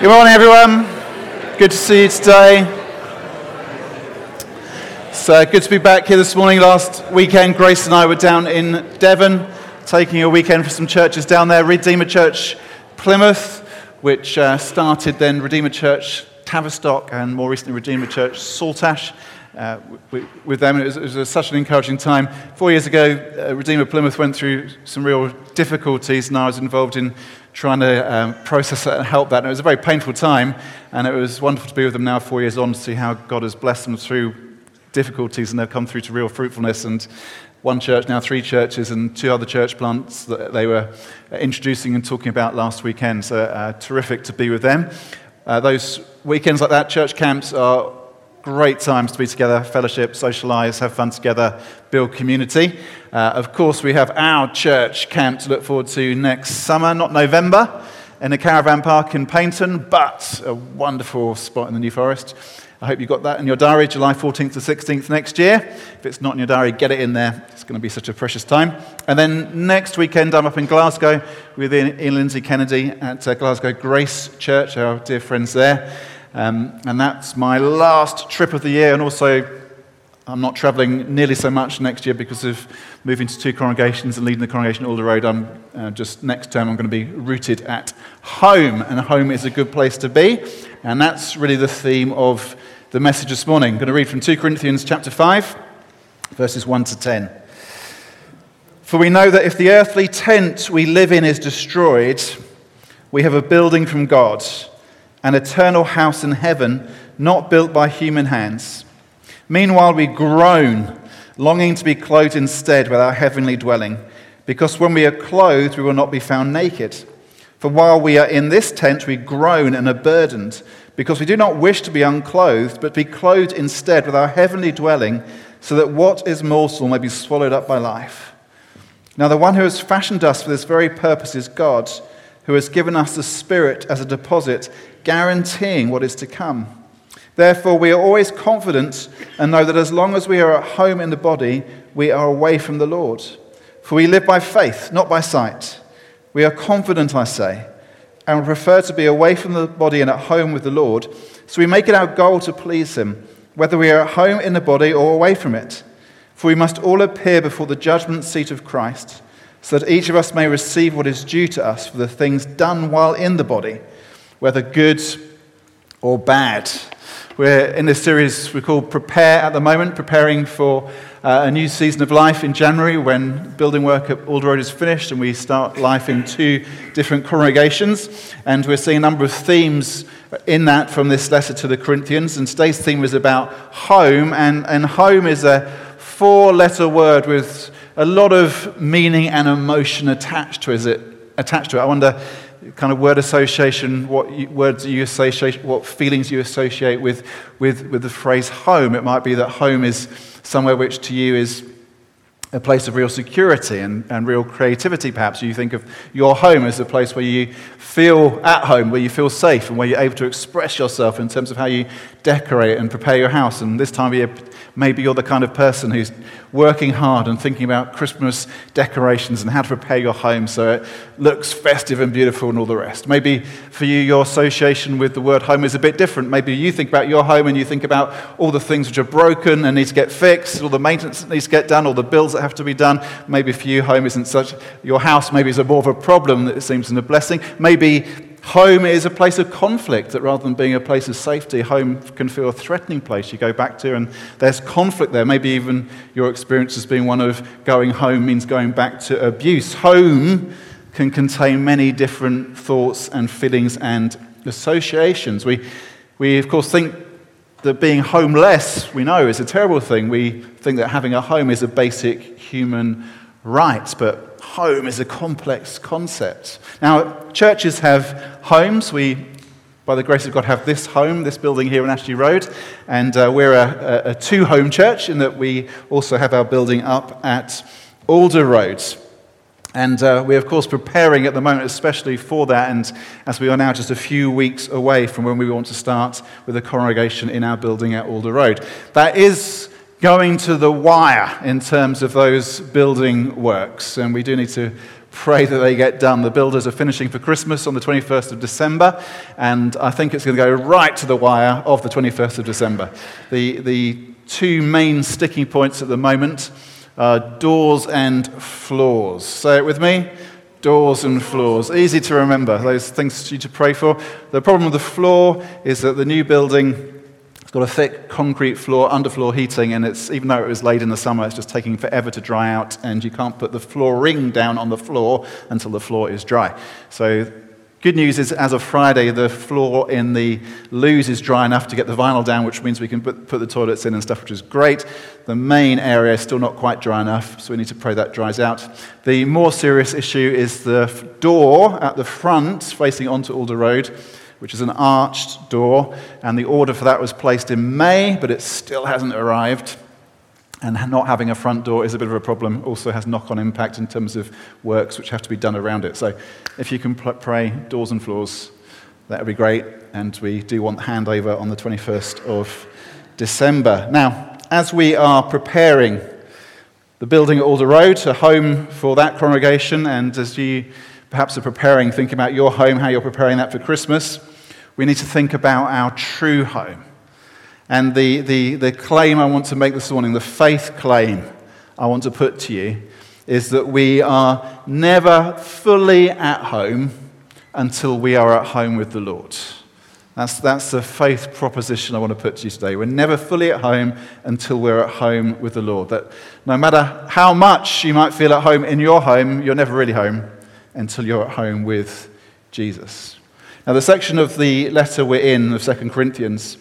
Good morning, everyone. Good to see you today. It's uh, good to be back here this morning. Last weekend, Grace and I were down in Devon, taking a weekend for some churches down there. Redeemer Church Plymouth, which uh, started then Redeemer Church Tavistock, and more recently Redeemer Church Saltash. Uh, with, them. It was, it was a, such an encouraging time. Four years ago, uh, Redeemer Plymouth went through some real difficulties, and I was involved in trying to um, process that and help that. And it was a very painful time, and it was wonderful to be with them now, four years on, to see how God has blessed them through difficulties, and they've come through to real fruitfulness. And one church, now three churches, and two other church plants that they were introducing and talking about last weekend. So uh, terrific to be with them. Uh, those weekends like that, church camps, are great times to be together, fellowship, socialize, have fun together, build community. Uh, of course, we have our church camp to look forward to next summer, not November, in a caravan park in Paignton, but a wonderful spot in the New Forest. I hope you got that in your diary, July 14th to 16th next year. If it's not in your diary, get it in there. It's going to be such a precious time. And then next weekend, I'm up in Glasgow with Ian Lindsay Kennedy at uh, Glasgow Grace Church, our dear friends there. Um, and that's my last trip of the year, and also I'm not travelling nearly so much next year because of moving to two congregations and leading the congregation Alder Road. I'm uh, just next term I'm going to be rooted at home, and home is a good place to be, and that's really the theme of the message this morning. I'm going to read from 2 Corinthians chapter 5, verses 1 to 10. For we know that if the earthly tent we live in is destroyed, we have a building from God an eternal house in heaven, not built by human hands. Meanwhile, we groan, longing to be clothed instead with our heavenly dwelling, because when we are clothed, we will not be found naked. For while we are in this tent, we groan and are burdened, because we do not wish to be unclothed, but be clothed instead with our heavenly dwelling, so that what is morsel may be swallowed up by life. Now, the one who has fashioned us for this very purpose is God, who has given us the Spirit as a deposit guaranteeing what is to come. Therefore, we are always confident and know that as long as we are at home in the body, we are away from the Lord. For we live by faith, not by sight. We are confident, I say, and prefer to be away from the body and at home with the Lord. So we make it our goal to please Him, whether we are at home in the body or away from it. For we must all appear before the judgment seat of Christ, so that each of us may receive what is due to us for the things done while in the body whether good or bad. We're in this series we call Prepare at the moment, preparing for uh, a new season of life in January when building work at Alder Road is finished and we start life in two different congregations. And we're seeing a number of themes in that from this letter to the Corinthians. And today's theme is about home, and, and home is a four letter word with a lot of meaning and emotion attached to it. Attached to it. I wonder kind of word association, what you, words you associate, what feelings you associate with, with, with the phrase home. It might be that home is somewhere which to you is a place of real security and, and real creativity, perhaps. You think of your home as a place where you feel at home, where you feel safe, and where you're able to express yourself in terms of how you decorate and prepare your house. And this time of year, maybe you're the kind of person who's working hard and thinking about Christmas decorations and how to prepare your home so it looks festive and beautiful and all the rest. Maybe for you, your association with the word home is a bit different. Maybe you think about your home and you think about all the things which are broken and need to get fixed, all the maintenance that needs to get done, all the bills that have to be done. Maybe for you, home isn't such, your house maybe is a more of a problem that it seems in a blessing. Maybe Home is a place of conflict that rather than being a place of safety, home can feel a threatening place you go back to, and there's conflict there. Maybe even your experience as being one of going home means going back to abuse. Home can contain many different thoughts and feelings and associations. We, we of course, think that being homeless, we know, is a terrible thing. We think that having a home is a basic human right, but home is a complex concept. Now, churches have homes. We, by the grace of God, have this home, this building here on Ashley Road, and uh, we're a, a, a two home church in that we also have our building up at Alder Road. And uh, we're, of course, preparing at the moment, especially for that, and as we are now just a few weeks away from when we want to start with a congregation in our building at Alder Road. That is going to the wire in terms of those building works. And we do need to pray that they get done. The builders are finishing for Christmas on the 21st of December, and I think it's going to go right to the wire of the 21st of December. The, the two main sticking points at the moment are doors and floors. Say it with me doors and floors. Easy to remember, those things you to pray for. The problem with the floor is that the new building it's got a thick concrete floor, underfloor heating, and it's, even though it was laid in the summer, it's just taking forever to dry out, and you can't put the flooring down on the floor until the floor is dry. So, good news is, as of Friday, the floor in the loos is dry enough to get the vinyl down, which means we can put, put the toilets in and stuff, which is great. The main area is still not quite dry enough, so we need to pray that dries out. The more serious issue is the door at the front facing onto Alder Road which is an arched door, and the order for that was placed in May, but it still hasn't arrived. And not having a front door is a bit of a problem, also has knock on impact in terms of works which have to be done around it. So if you can pray doors and floors, that would be great. And we do want the handover on the 21st of December. Now, as we are preparing the building at Alder Road, a home for that congregation, and as you perhaps are preparing, thinking about your home, how you're preparing that for Christmas, we need to think about our true home. And the, the, the claim I want to make this morning, the faith claim I want to put to you, is that we are never fully at home until we are at home with the Lord. That's, that's the faith proposition I want to put to you today. We're never fully at home until we're at home with the Lord. That no matter how much you might feel at home in your home, you're never really home until you're at home with Jesus. Now, the section of the letter we're in, of 2 Corinthians,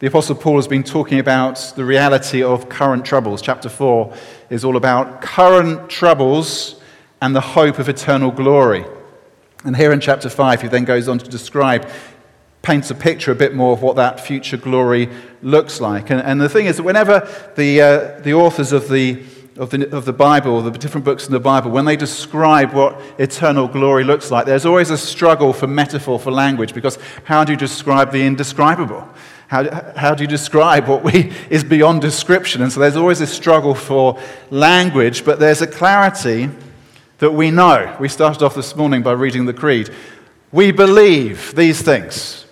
the Apostle Paul has been talking about the reality of current troubles. Chapter 4 is all about current troubles and the hope of eternal glory. And here in chapter 5, he then goes on to describe, paints a picture a bit more of what that future glory looks like. And, and the thing is that whenever the, uh, the authors of the of the, of the Bible, the different books in the Bible, when they describe what eternal glory looks like, there's always a struggle for metaphor, for language, because how do you describe the indescribable? How, how do you describe what we, is beyond description? And so there's always a struggle for language, but there's a clarity that we know. We started off this morning by reading the Creed. We believe these things.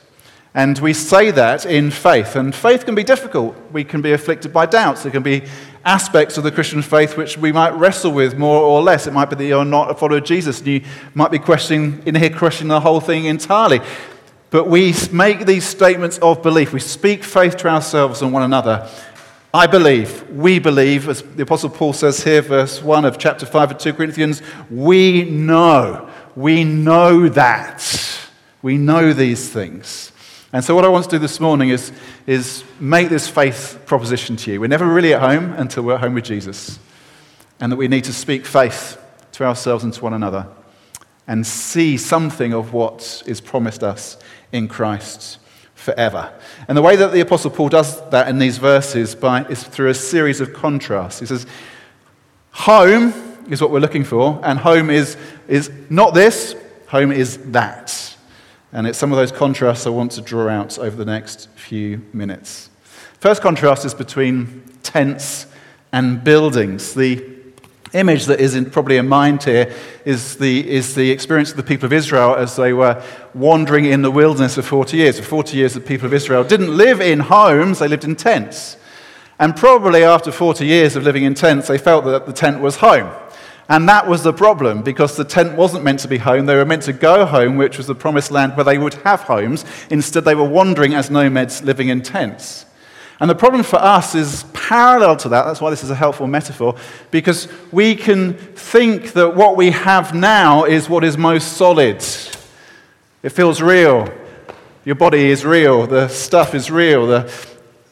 And we say that in faith. And faith can be difficult. We can be afflicted by doubts. There can be aspects of the Christian faith which we might wrestle with more or less. It might be that you're not a follower of Jesus and you might be questioning, in here questioning the whole thing entirely. But we make these statements of belief. We speak faith to ourselves and one another. I believe, we believe, as the Apostle Paul says here, verse 1 of chapter 5 of 2 Corinthians, we know. We know that. We know these things. And so, what I want to do this morning is, is make this faith proposition to you. We're never really at home until we're at home with Jesus. And that we need to speak faith to ourselves and to one another and see something of what is promised us in Christ forever. And the way that the Apostle Paul does that in these verses by, is through a series of contrasts. He says, Home is what we're looking for, and home is, is not this, home is that. And it's some of those contrasts I want to draw out over the next few minutes. First contrast is between tents and buildings. The image that is in, probably in mind here is the, is the experience of the people of Israel as they were wandering in the wilderness for 40 years. For 40 years, the people of Israel didn't live in homes, they lived in tents. And probably after 40 years of living in tents, they felt that the tent was home. And that was the problem because the tent wasn't meant to be home. They were meant to go home, which was the promised land where they would have homes. Instead, they were wandering as nomads living in tents. And the problem for us is parallel to that. That's why this is a helpful metaphor, because we can think that what we have now is what is most solid. It feels real. Your body is real. The stuff is real. The,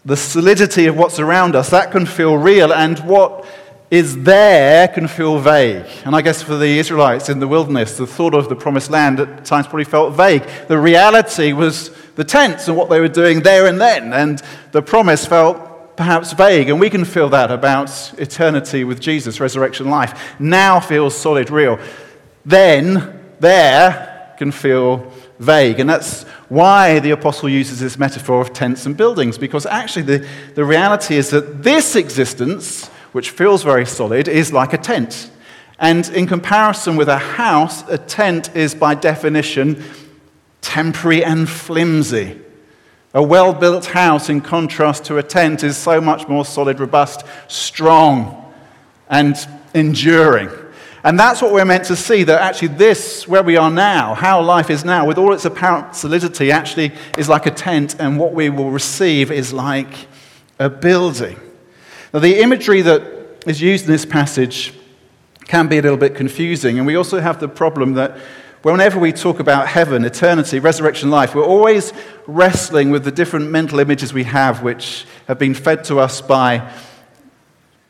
the solidity of what's around us, that can feel real. And what is there can feel vague. And I guess for the Israelites in the wilderness, the thought of the promised land at times probably felt vague. The reality was the tents and what they were doing there and then, and the promise felt perhaps vague. And we can feel that about eternity with Jesus, resurrection life. Now feels solid, real. Then, there can feel vague. And that's why the apostle uses this metaphor of tents and buildings, because actually the, the reality is that this existence which feels very solid, is like a tent. And in comparison with a house, a tent is by definition temporary and flimsy. A well built house, in contrast to a tent, is so much more solid, robust, strong, and enduring. And that's what we're meant to see that actually, this, where we are now, how life is now, with all its apparent solidity, actually is like a tent, and what we will receive is like a building. Now, the imagery that is used in this passage can be a little bit confusing, and we also have the problem that whenever we talk about heaven, eternity, resurrection life, we're always wrestling with the different mental images we have, which have been fed to us by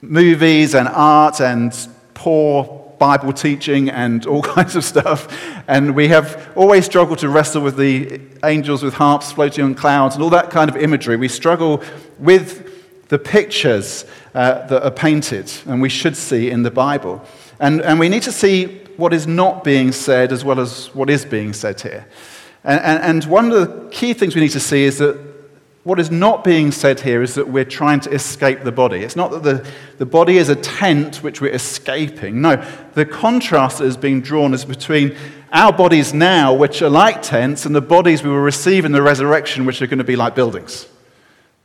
movies and art and poor Bible teaching and all kinds of stuff. And we have always struggled to wrestle with the angels with harps floating on clouds and all that kind of imagery. We struggle with the pictures uh, that are painted and we should see in the Bible. And, and we need to see what is not being said as well as what is being said here. And, and, and one of the key things we need to see is that what is not being said here is that we're trying to escape the body. It's not that the, the body is a tent which we're escaping. No, the contrast that is being drawn is between our bodies now, which are like tents, and the bodies we will receive in the resurrection, which are going to be like buildings.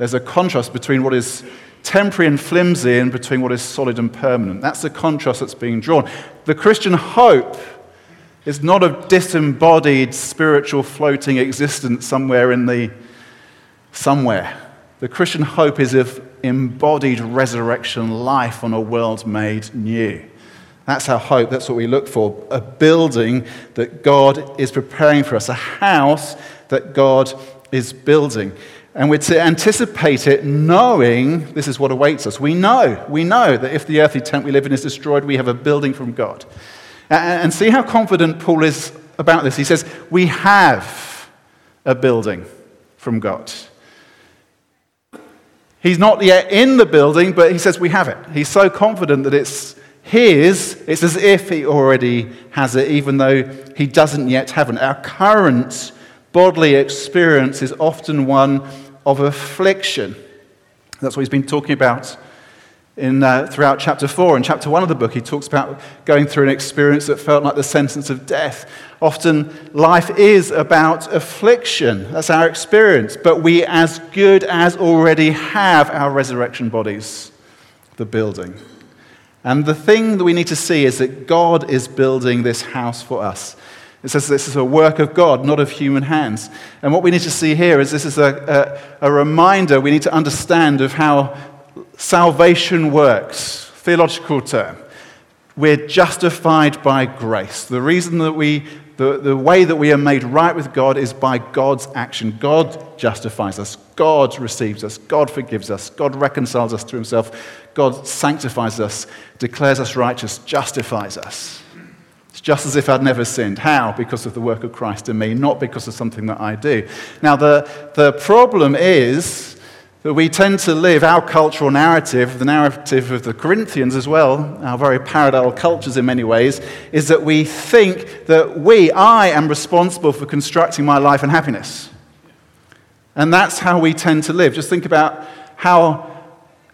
There's a contrast between what is temporary and flimsy and between what is solid and permanent. That's the contrast that's being drawn. The Christian hope is not a disembodied spiritual floating existence somewhere in the somewhere. The Christian hope is of embodied resurrection life on a world made new. That's our hope. That's what we look for. A building that God is preparing for us, a house that God is building. And we're to anticipate it knowing this is what awaits us. We know, we know that if the earthly tent we live in is destroyed, we have a building from God. And see how confident Paul is about this. He says, We have a building from God. He's not yet in the building, but he says we have it. He's so confident that it's his, it's as if he already has it, even though he doesn't yet have it. Our current bodily experience is often one of affliction. That's what he's been talking about in, uh, throughout chapter 4. In chapter 1 of the book, he talks about going through an experience that felt like the sentence of death. Often, life is about affliction. That's our experience. But we, as good as already have our resurrection bodies, the building. And the thing that we need to see is that God is building this house for us. It says this is a work of God, not of human hands. And what we need to see here is this is a, a, a reminder, we need to understand of how salvation works, theological term. We're justified by grace. The reason that we, the, the way that we are made right with God is by God's action. God justifies us. God receives us. God forgives us. God reconciles us to himself. God sanctifies us, declares us righteous, justifies us. It's just as if I'd never sinned. How? Because of the work of Christ in me, not because of something that I do. Now, the, the problem is that we tend to live our cultural narrative, the narrative of the Corinthians as well, our very parallel cultures in many ways, is that we think that we, I am responsible for constructing my life and happiness. And that's how we tend to live. Just think about how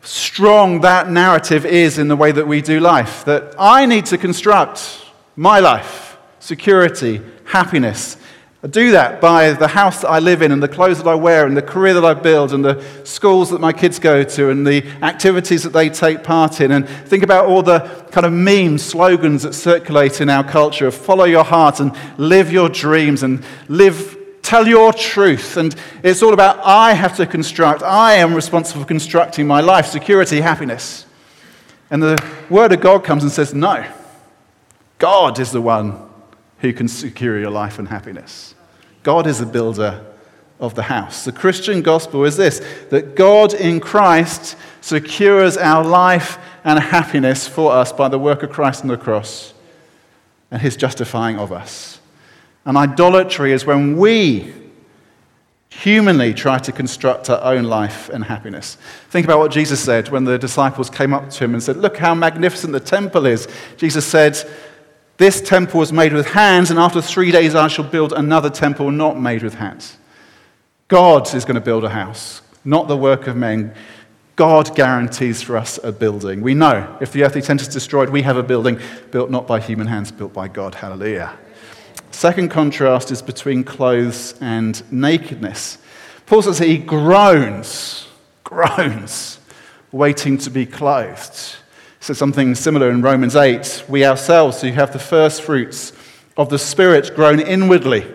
strong that narrative is in the way that we do life. That I need to construct my life, security, happiness, I do that by the house that I live in and the clothes that I wear and the career that I build and the schools that my kids go to and the activities that they take part in. And think about all the kind of meme slogans that circulate in our culture of follow your heart and live your dreams and live, tell your truth. And it's all about I have to construct, I am responsible for constructing my life, security, happiness. And the word of God comes and says, no, God is the one who can secure your life and happiness. God is the builder of the house. The Christian gospel is this that God in Christ secures our life and happiness for us by the work of Christ on the cross and his justifying of us. And idolatry is when we humanly try to construct our own life and happiness. Think about what Jesus said when the disciples came up to him and said, Look how magnificent the temple is. Jesus said, this temple was made with hands, and after three days I shall build another temple not made with hands. God is going to build a house, not the work of men. God guarantees for us a building. We know if the earthly tent is destroyed, we have a building built not by human hands, built by God. Hallelujah. Second contrast is between clothes and nakedness. Paul says he groans, groans, waiting to be clothed. Says something similar in Romans 8. We ourselves, who have the first fruits of the Spirit, groan inwardly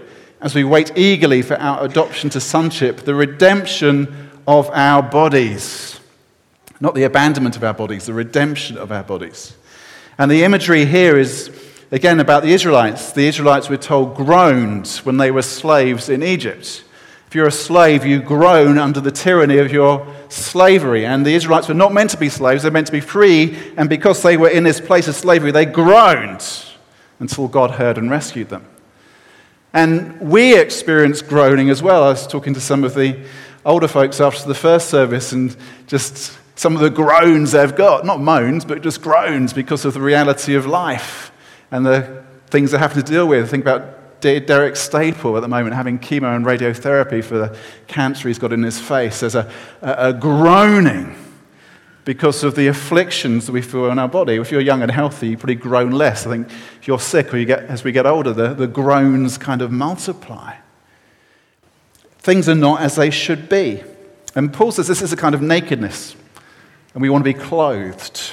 as we wait eagerly for our adoption to sonship, the redemption of our bodies. Not the abandonment of our bodies, the redemption of our bodies. And the imagery here is Again, about the Israelites. The Israelites, we're told, groaned when they were slaves in Egypt. If you're a slave, you groan under the tyranny of your slavery. And the Israelites were not meant to be slaves, they're meant to be free. And because they were in this place of slavery, they groaned until God heard and rescued them. And we experience groaning as well. I was talking to some of the older folks after the first service and just some of the groans they've got. Not moans, but just groans because of the reality of life and the things they have to deal with. Think about Derek Staple at the moment having chemo and radiotherapy for the cancer he's got in his face. There's a, a, a groaning because of the afflictions that we feel in our body. If you're young and healthy, you probably groan less. I think if you're sick or you get, as we get older, the, the groans kind of multiply. Things are not as they should be. And Paul says this is a kind of nakedness, and we want to be clothed.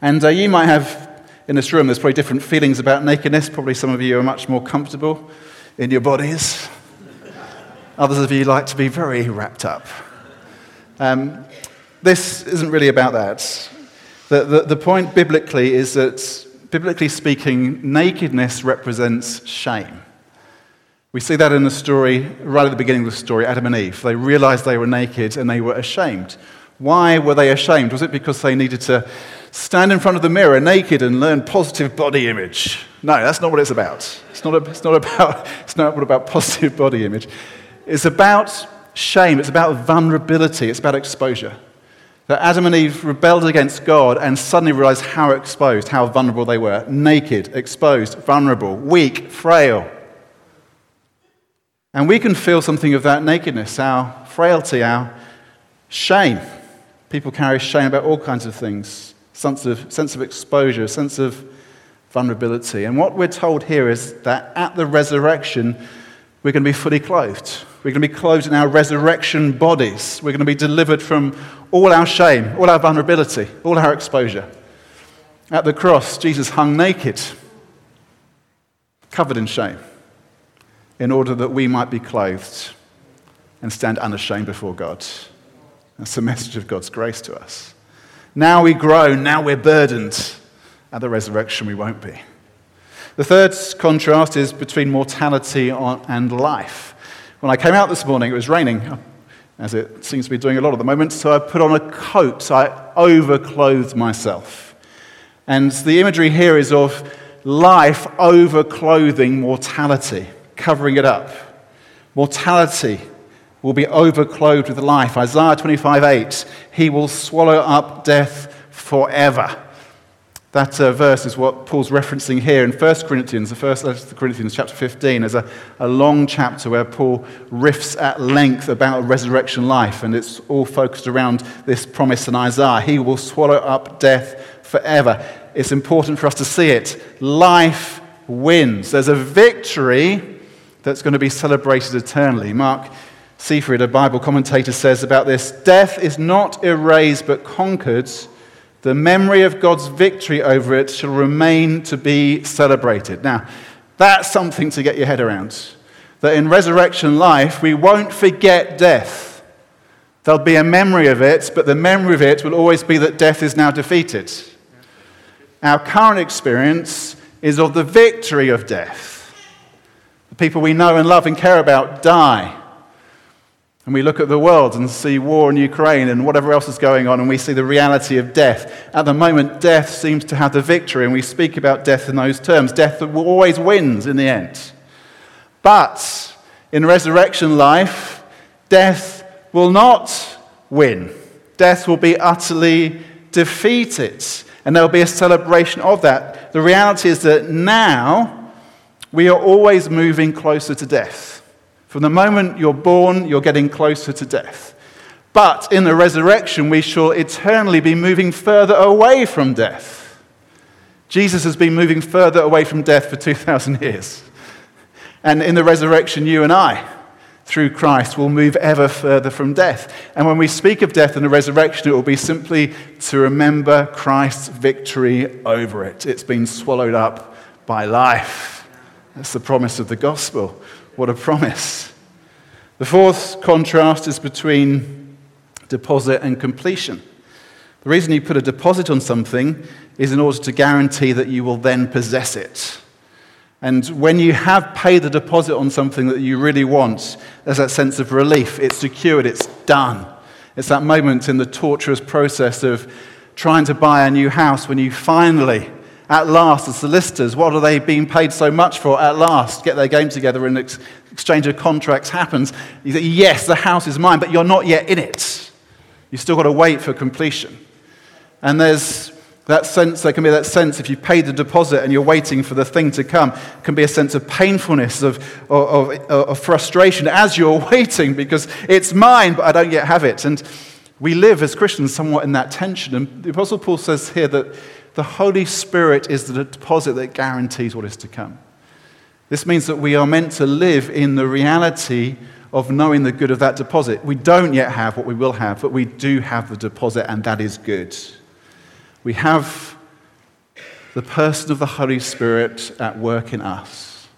And uh, you might have in this room, there's probably different feelings about nakedness. Probably some of you are much more comfortable in your bodies. Others of you like to be very wrapped up. Um, this isn't really about that. The, the, the point biblically is that, biblically speaking, nakedness represents shame. We see that in the story, right at the beginning of the story, Adam and Eve. They realized they were naked and they were ashamed. Why were they ashamed? Was it because they needed to stand in front of the mirror naked and learn positive body image. No, that's not what it's about. It's not, a, it's not, about, it's not about positive body image. It's about shame, it's about vulnerability, it's about exposure. That Adam and Eve rebelled against God and suddenly realized how exposed, how vulnerable they were naked, exposed, vulnerable, weak, frail. And we can feel something of that nakedness, our frailty, our shame. People carry shame about all kinds of things sense of, sense of exposure, a sense of vulnerability. And what we're told here is that at the resurrection, we're going to be fully clothed. We're going to be clothed in our resurrection bodies. We're going to be delivered from all our shame, all our vulnerability, all our exposure. At the cross, Jesus hung naked, covered in shame, in order that we might be clothed and stand unashamed before God. That's the message of God's grace to us. Now we groan, now we're burdened. At the resurrection, we won't be. The third contrast is between mortality and life. When I came out this morning, it was raining, as it seems to be doing a lot at the moment, so I put on a coat. I overclothed myself. And the imagery here is of life overclothing mortality, covering it up. Mortality will be overclothed with life. Isaiah 25 8, he will swallow up death forever. That uh, verse is what Paul's referencing here in 1 Corinthians, the first letter to Corinthians, chapter 15. There's a, a long chapter where Paul riffs at length about resurrection life, and it's all focused around this promise in Isaiah. He will swallow up death forever. It's important for us to see it. Life wins. There's a victory that's going to be celebrated eternally. Mark Seifrid, a Bible commentator, says about this Death is not erased but conquered. The memory of God's victory over it shall remain to be celebrated. Now, that's something to get your head around. That in resurrection life, we won't forget death. There'll be a memory of it, but the memory of it will always be that death is now defeated. Our current experience is of the victory of death. The people we know and love and care about die. And we look at the world and see war in Ukraine and whatever else is going on, and we see the reality of death. At the moment, death seems to have the victory, and we speak about death in those terms. Death always wins in the end. But in resurrection life, death will not win. Death will be utterly defeated, and there will be a celebration of that. The reality is that now we are always moving closer to death. From the moment you're born, you're getting closer to death. But in the resurrection, we shall eternally be moving further away from death. Jesus has been moving further away from death for 2,000 years. And in the resurrection, you and I, through Christ, will move ever further from death. And when we speak of death and the resurrection, it will be simply to remember Christ's victory over it. It's been swallowed up by life. That's the promise of the gospel. What a promise. The fourth contrast is between deposit and completion. The reason you put a deposit on something is in order to guarantee that you will then possess it. And when you have paid the deposit on something that you really want, there's that sense of relief. It's secured, it's done. It's that moment in the torturous process of trying to buy a new house when you finally, at last, the solicitors, what are they being paid so much for? At last, get their game together and ex- exchange of contracts happens. You say, yes, the house is mine, but you're not yet in it. You've still got to wait for completion. And there's that sense, there can be that sense if you paid the deposit and you're waiting for the thing to come, can be a sense of painfulness, of, of, of, of frustration as you're waiting because it's mine, but I don't yet have it. And we live as Christians somewhat in that tension. And the Apostle Paul says here that the Holy Spirit is the deposit that guarantees what is to come. This means that we are meant to live in the reality of knowing the good of that deposit. We don't yet have what we will have, but we do have the deposit, and that is good we have the person of the Holy Spirit at work in us.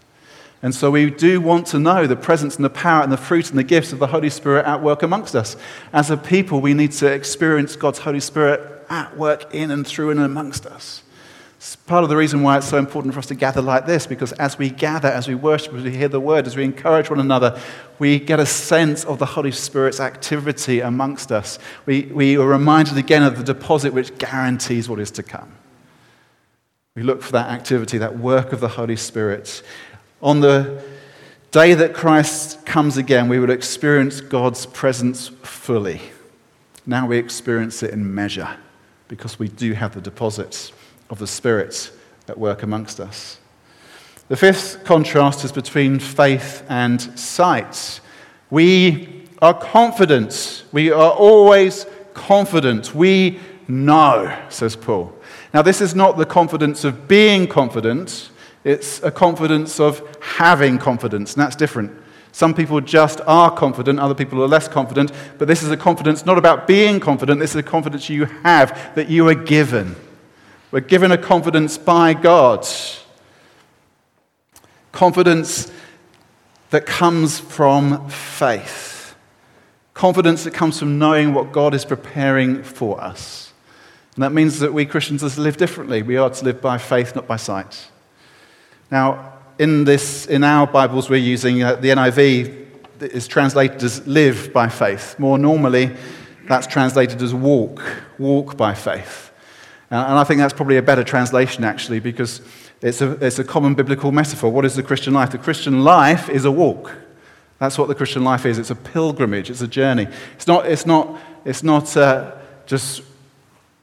And so we do want to know the presence and the power and the fruit and the gifts of the Holy Spirit at work amongst us. As a people, we need to experience God's Holy Spirit at work in and through and amongst us. It's part of the reason why it's so important for us to gather like this, because as we gather, as we worship, as we hear the word, as we encourage one another, we get a sense of the Holy Spirit's activity amongst us. We, we are reminded again of the deposit which guarantees what is to come. We look for that activity, that work of the Holy Spirit. On the day that Christ comes again, we will experience God's presence fully. Now we experience it in measure because we do have the deposits of the Spirit at work amongst us. The fifth contrast is between faith and sight. We are confident. We are always confident. We know, says Paul. Now, this is not the confidence of being confident, it's a confidence of having confidence, and that's different. Some people just are confident, other people are less confident, but this is a confidence not about being confident, this is a confidence you have that you are given. We're given a confidence by God. Confidence that comes from faith. Confidence that comes from knowing what God is preparing for us. And that means that we Christians live differently. We are to live by faith, not by sight. Now, in, this, in our Bibles, we're using uh, the NIV is translated as live by faith. More normally, that's translated as walk, walk by faith. And I think that's probably a better translation, actually, because it's a, it's a common biblical metaphor. What is the Christian life? The Christian life is a walk. That's what the Christian life is. It's a pilgrimage, it's a journey. It's not, it's not, it's not uh, just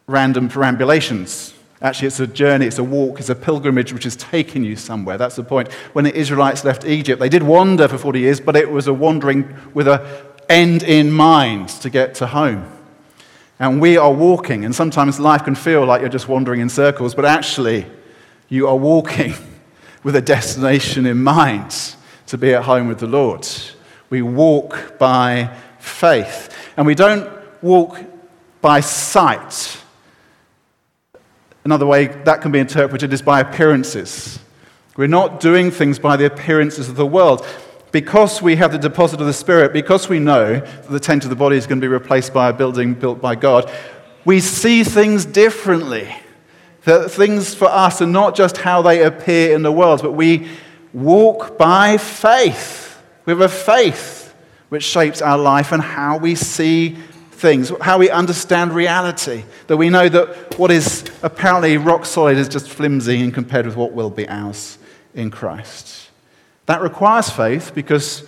random perambulations. Actually, it's a journey, it's a walk, it's a pilgrimage which is taking you somewhere. That's the point. When the Israelites left Egypt, they did wander for 40 years, but it was a wandering with an end in mind to get to home. And we are walking, and sometimes life can feel like you're just wandering in circles, but actually, you are walking with a destination in mind to be at home with the Lord. We walk by faith, and we don't walk by sight. Another way that can be interpreted is by appearances. We're not doing things by the appearances of the world because we have the deposit of the Spirit, because we know that the tent of the body is going to be replaced by a building built by God, we see things differently. That things for us are not just how they appear in the world, but we walk by faith. We have a faith which shapes our life and how we see things, how we understand reality. That we know that what is apparently rock solid is just flimsy and compared with what will be ours in Christ. That requires faith because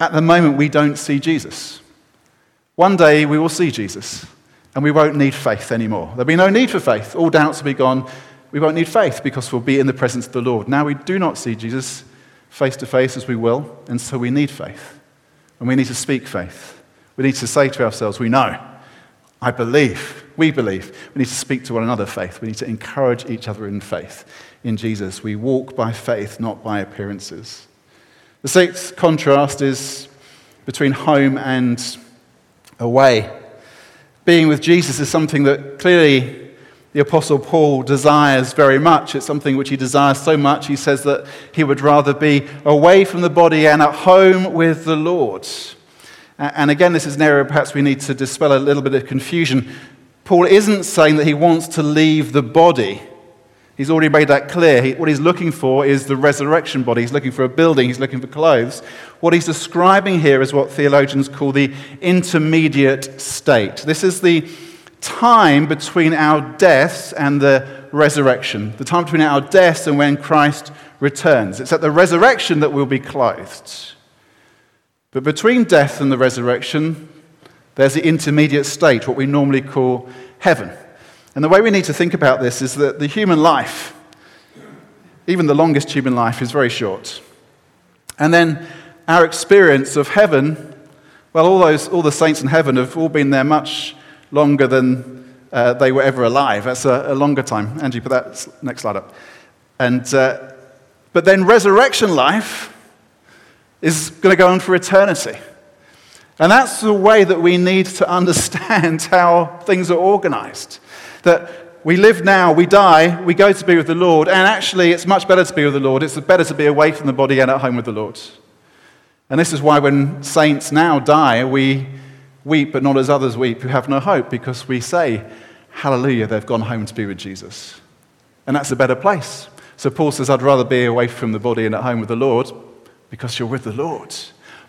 at the moment we don't see Jesus. One day we will see Jesus and we won't need faith anymore. There'll be no need for faith. All doubts will be gone. We won't need faith because we'll be in the presence of the Lord. Now we do not see Jesus face to face as we will, and so we need faith. And we need to speak faith. We need to say to ourselves, we know, I believe, we believe. We need to speak to one another faith. We need to encourage each other in faith in Jesus. We walk by faith, not by appearances. The sixth contrast is between home and away. Being with Jesus is something that clearly the Apostle Paul desires very much. It's something which he desires so much, he says that he would rather be away from the body and at home with the Lord. And again, this is an area perhaps we need to dispel a little bit of confusion. Paul isn't saying that he wants to leave the body. He's already made that clear. He, what he's looking for is the resurrection body. He's looking for a building. He's looking for clothes. What he's describing here is what theologians call the intermediate state. This is the time between our deaths and the resurrection, the time between our deaths and when Christ returns. It's at the resurrection that we'll be clothed. But between death and the resurrection, there's the intermediate state, what we normally call heaven. And the way we need to think about this is that the human life, even the longest human life, is very short. And then our experience of heaven, well, all, those, all the saints in heaven have all been there much longer than uh, they were ever alive. That's a, a, longer time. Angie, put that next slide up. And, uh, but then resurrection life, is going to go on for eternity. And that's the way that we need to understand how things are organized. That we live now, we die, we go to be with the Lord, and actually it's much better to be with the Lord. It's better to be away from the body and at home with the Lord. And this is why when saints now die, we weep, but not as others weep who have no hope, because we say, Hallelujah, they've gone home to be with Jesus. And that's a better place. So Paul says, I'd rather be away from the body and at home with the Lord because you're with the Lord.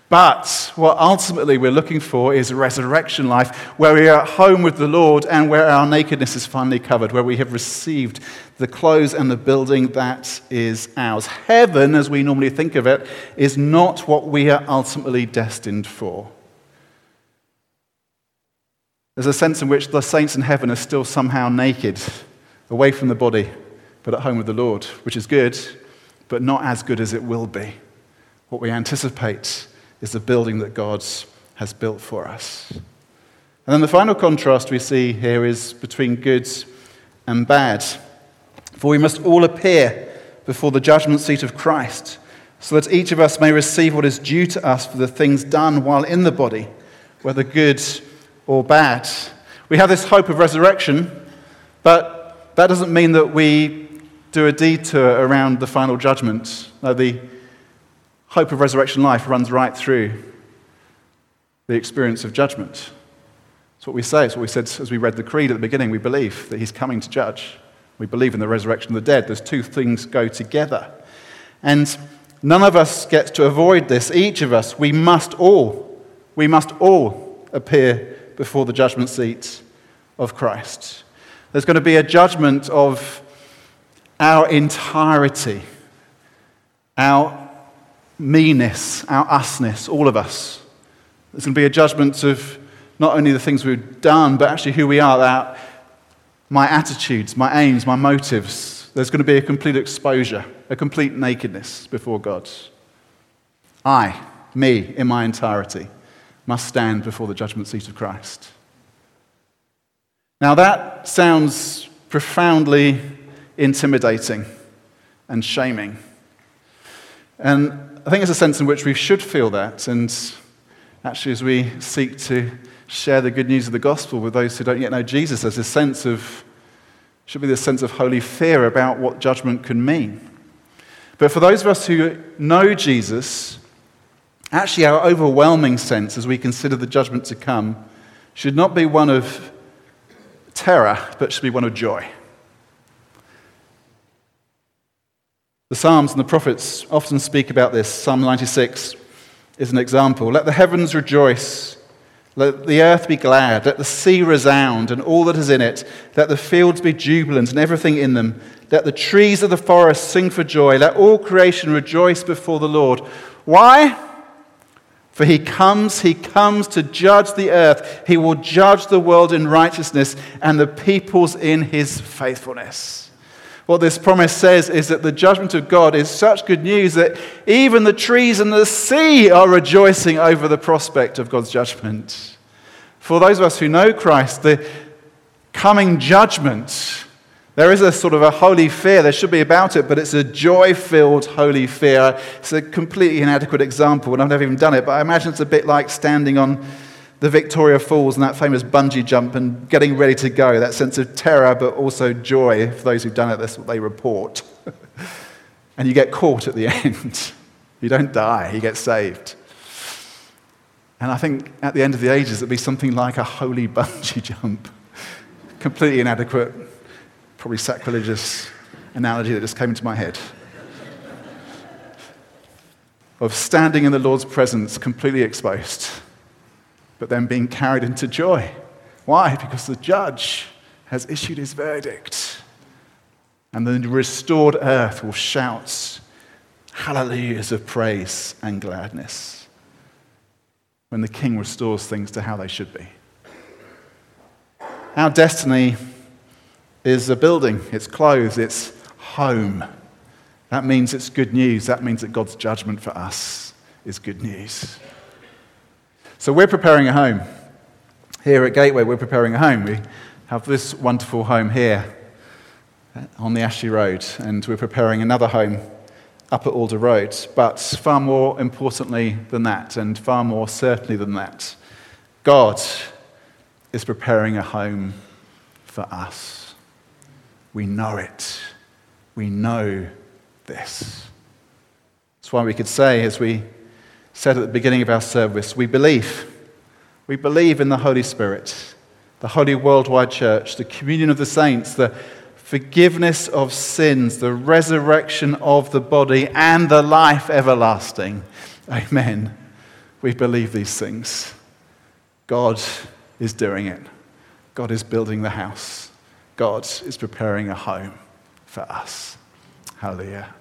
But what ultimately we're looking for is a resurrection life where we are at home with the Lord and where our nakedness is finally covered, where we have received the clothes and the building that is ours. Heaven, as we normally think of it, is not what we are ultimately destined for. There's a sense in which the saints in heaven are still somehow naked, away from the body, but at home with the Lord, which is good, but not as good as it will be. What we anticipate is the building that God has built for us. And then the final contrast we see here is between good and bad. For we must all appear before the judgment seat of Christ, so that each of us may receive what is due to us for the things done while in the body, whether good or bad. We have this hope of resurrection, but that doesn't mean that we do a detour around the final judgment. No, the hope of resurrection life runs right through the experience of judgment. It's what we say. It's what we said as we read the creed at the beginning. We believe that he's coming to judge. We believe in the resurrection of the dead. Those two things go together. And none of us gets to avoid this. Each of us, we must all, we must all appear before the judgment seat of Christ. There's going to be a judgment of our entirety, our meanness, our usness, all of us. There's going to be a judgment of not only the things we've done, but actually who we are, that my attitudes, my aims, my motives. There's going to be a complete exposure, a complete nakedness before God. I, me, in my entirety, must stand before the judgment seat of Christ. Now, that sounds profoundly intimidating and shaming. And I think there's a sense in which we should feel that. And actually, as we seek to share the good news of the gospel with those who don't yet know Jesus, there's a sense of, should be this sense of holy fear about what judgment can mean. But for those of us who know Jesus, actually, our overwhelming sense as we consider the judgment to come should not be one of terror, but should be one of joy. The Psalms and the prophets often speak about this. Psalm 96 is an example. Let the heavens rejoice. Let the earth be glad. Let the sea resound and all that is in it. Let the fields be jubilant and everything in them. Let the trees of the forest sing for joy. Let all creation rejoice before the Lord. Why? For he comes, he comes to judge the earth. He will judge the world in righteousness and the peoples in his faithfulness. What this promise says is that the judgment of God is such good news that even the trees and the sea are rejoicing over the prospect of God's judgment. For those of us who know Christ, the coming judgment, there is a sort of a holy fear. There should be about it, but it's a joy filled holy fear. It's a completely inadequate example, and I've never even done it, but I imagine it's a bit like standing on the Victoria Falls and that famous bungee jump and getting ready to go. That sense of terror, but also joy. For those who've done it, that's what they report. and you get caught at the end. you don't die, you get saved. And I think at the end of the ages, it'll be something like a holy bungee jump. Completely inadequate, probably sacrilegious analogy that just came into my head. of standing in the Lord's presence completely exposed but then being carried into joy. Why? Because the judge has issued his verdict. And the restored earth will shout hallelujahs of praise and gladness when the king restores things to how they should be. Our destiny is a building, it's clothes, it's home. That means it's good news. That means that God's judgment for us is good news. So we're preparing a home. Here at Gateway, we're preparing a home. We have this wonderful home here eh, on the Ashley Road, and we're preparing another home up at Alder Road. But far more importantly than that, and far more certainly than that, God is preparing a home for us. We know it. We know this. That's why we could say, as we said at the beginning of our service, we believe. We believe in the Holy Spirit, the Holy Worldwide Church, the communion of the saints, the forgiveness of sins, the resurrection of the body, and the life everlasting. Amen. We believe these things. God is doing it. God is building the house. God is preparing a home for us. Hallelujah.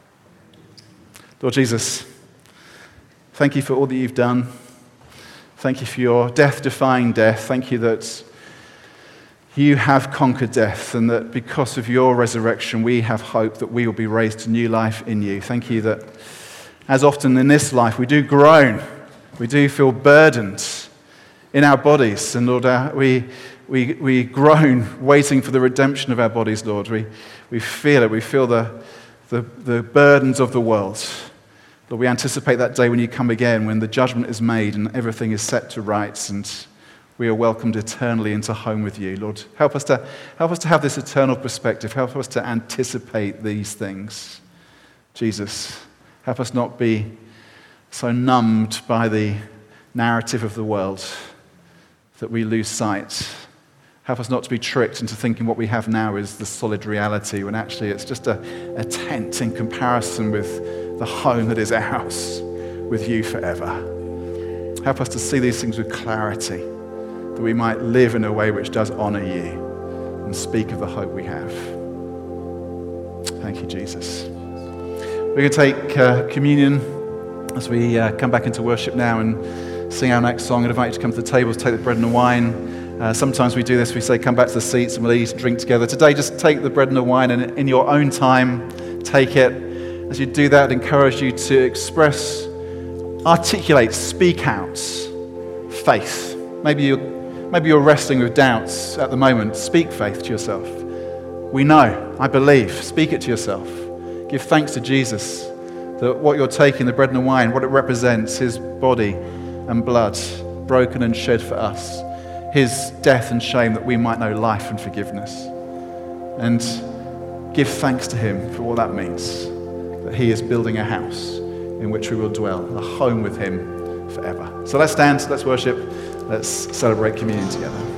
Lord Jesus, Thank you for all that you've done. Thank you for your death defying death. Thank you that you have conquered death and that because of your resurrection, we have hope that we will be raised to new life in you. Thank you that, as often in this life, we do groan, we do feel burdened in our bodies. And Lord, uh, we, we, we groan waiting for the redemption of our bodies, Lord. We, we feel it, we feel the, the, the burdens of the world. Lord, we anticipate that day when you come again, when the judgment is made and everything is set to rights and we are welcomed eternally into home with you. Lord, help us to, help us to have this eternal perspective. Help us to anticipate these things. Jesus, help us not be so numbed by the narrative of the world that we lose sight. Help us not to be tricked into thinking what we have now is the solid reality when actually it's just a, a tent in comparison with the home that is ours with you forever. Help us to see these things with clarity, that we might live in a way which does honor you and speak of the hope we have. Thank you, Jesus. We're going to take uh, communion as we uh, come back into worship now and sing our next song. I'd invite you to come to the table to take the bread and the wine. Uh, sometimes we do this, we say, come back to the seats and we'll eat and drink together. Today, just take the bread and the wine and in your own time, take it as you do that, I'd encourage you to express, articulate, speak out faith. Maybe you're, maybe you're wrestling with doubts at the moment. Speak faith to yourself. We know, I believe. Speak it to yourself. Give thanks to Jesus that what you're taking, the bread and the wine, what it represents, his body and blood broken and shed for us, his death and shame that we might know life and forgiveness. And give thanks to him for what that means that He is building a house in which we will dwell, a home with Him forever. So let's stand, let's worship, let's celebrate communion together.